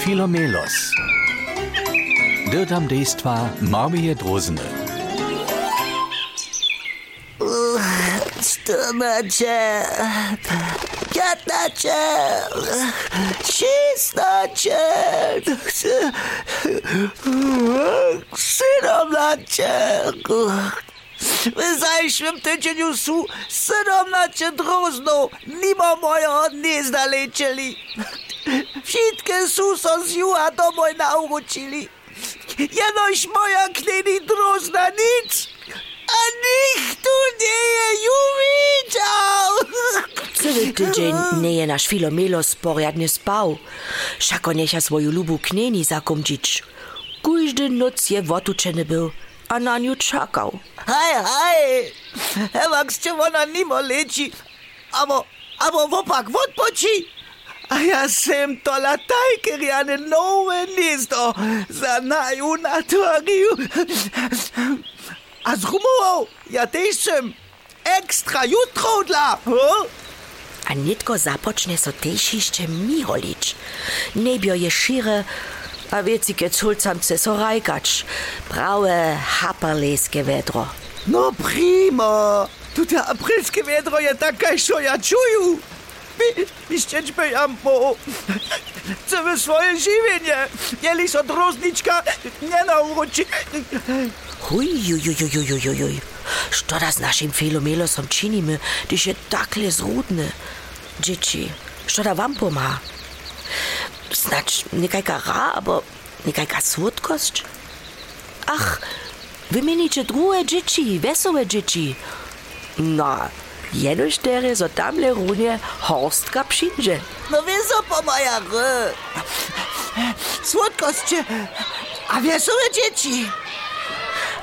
Filomelos. Dirtam dejstva Marmije Drozene. Czternaście, piętnaście, szesnaście, siedemnaście. W zajszłym tydzieniu są siedemnaście droznów, mimo mojego gniezda lecieli. So z juła domoj nauczyli. Jenoś moja knini drozna nic, a nikt tu nie je widział. Cały tydzień nie je nasz Filomelos porядnie spał. Szako niecha swoju lubu knieni zakomdzić. Każdy noc je wotuczeny był, a na nią czekał. Hej, hej, Ewak z ona nimo leci, abo, abo wopak odpoči. a jaz sem to lataj, ker ja ne novem listo no. za naju natvoril. A z humorov, ja tešem, ekstra jutro odla. Huh? A netko započne so tešišče Miholič. Nebjo je šire, a veci, kje culcam se so rajkač, prave haparleske vedro. No, primo, tudi aprilske vedro je takaj, što ja čuju. Ściećmy jampo. Chcemy swoje żywienie. Jeli so drozniczka nie nauczy. Huj, juj, juj, juj, juj, juj, juj. Što da z našim Filomelosom činimy, když je takle zrudne? Dzieci, što da wam pomaga? Znać nekajka ra, abo nekajka słodkość? Ach, wymienicie drugie dzieci, wesołe dzieci. No, jenoś tere, zo tamle runie horstka przyjdzie. No wieso pomaja ry. Słodkość, a wesołe dzieci.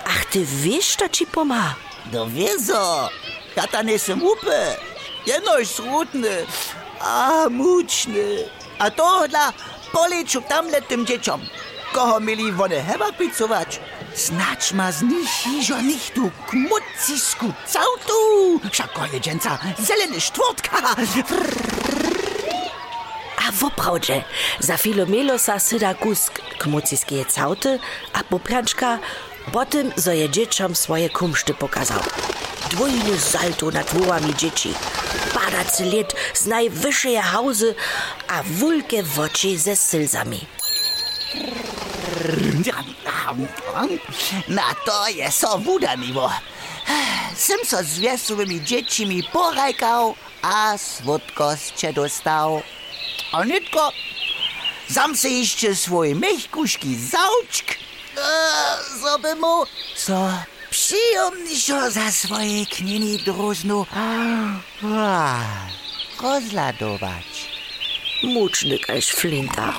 Ach, ty wiesz, to ci pomaga. No wieso, ja ta nesem upy. Jenoś smutny, a mučny. A to dla poleciu tamle tym dzieciom. Koho mieli one chyba picować. Snacz ma z nich iżo nich tu kmucisku całtu. Szako jedzięca, zeleny sztwotka. A woprawdźe, za Filomelosa syda kus kmuciskie cauty, a popranczka potem zo je dzieciom swoje kumszty pokazał. Dwójny salto nad dworami dzieci, padacy lit z najwyższej hauzy, a wulkie woči ze sylzami. Na to je so wudaniwo. Sem so z wesołymi dziećmi porajkał, a słodkoście dostał. A nitko, sam se jeszcze swój mechkuszki zauczk, e, żeby mu so przyjemniejszo za swoje knini droznu a, rozladować. Muczny kaž flinta,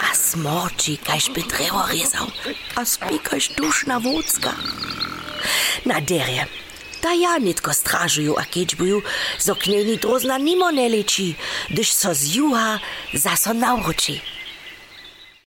a smorči kaž by drevo rezał, a spi kaž dušna wódzka. Na derje, da ja nitko stražuju a kečbuju, zo kneni drozna nimo ne so z juha zaso nauči.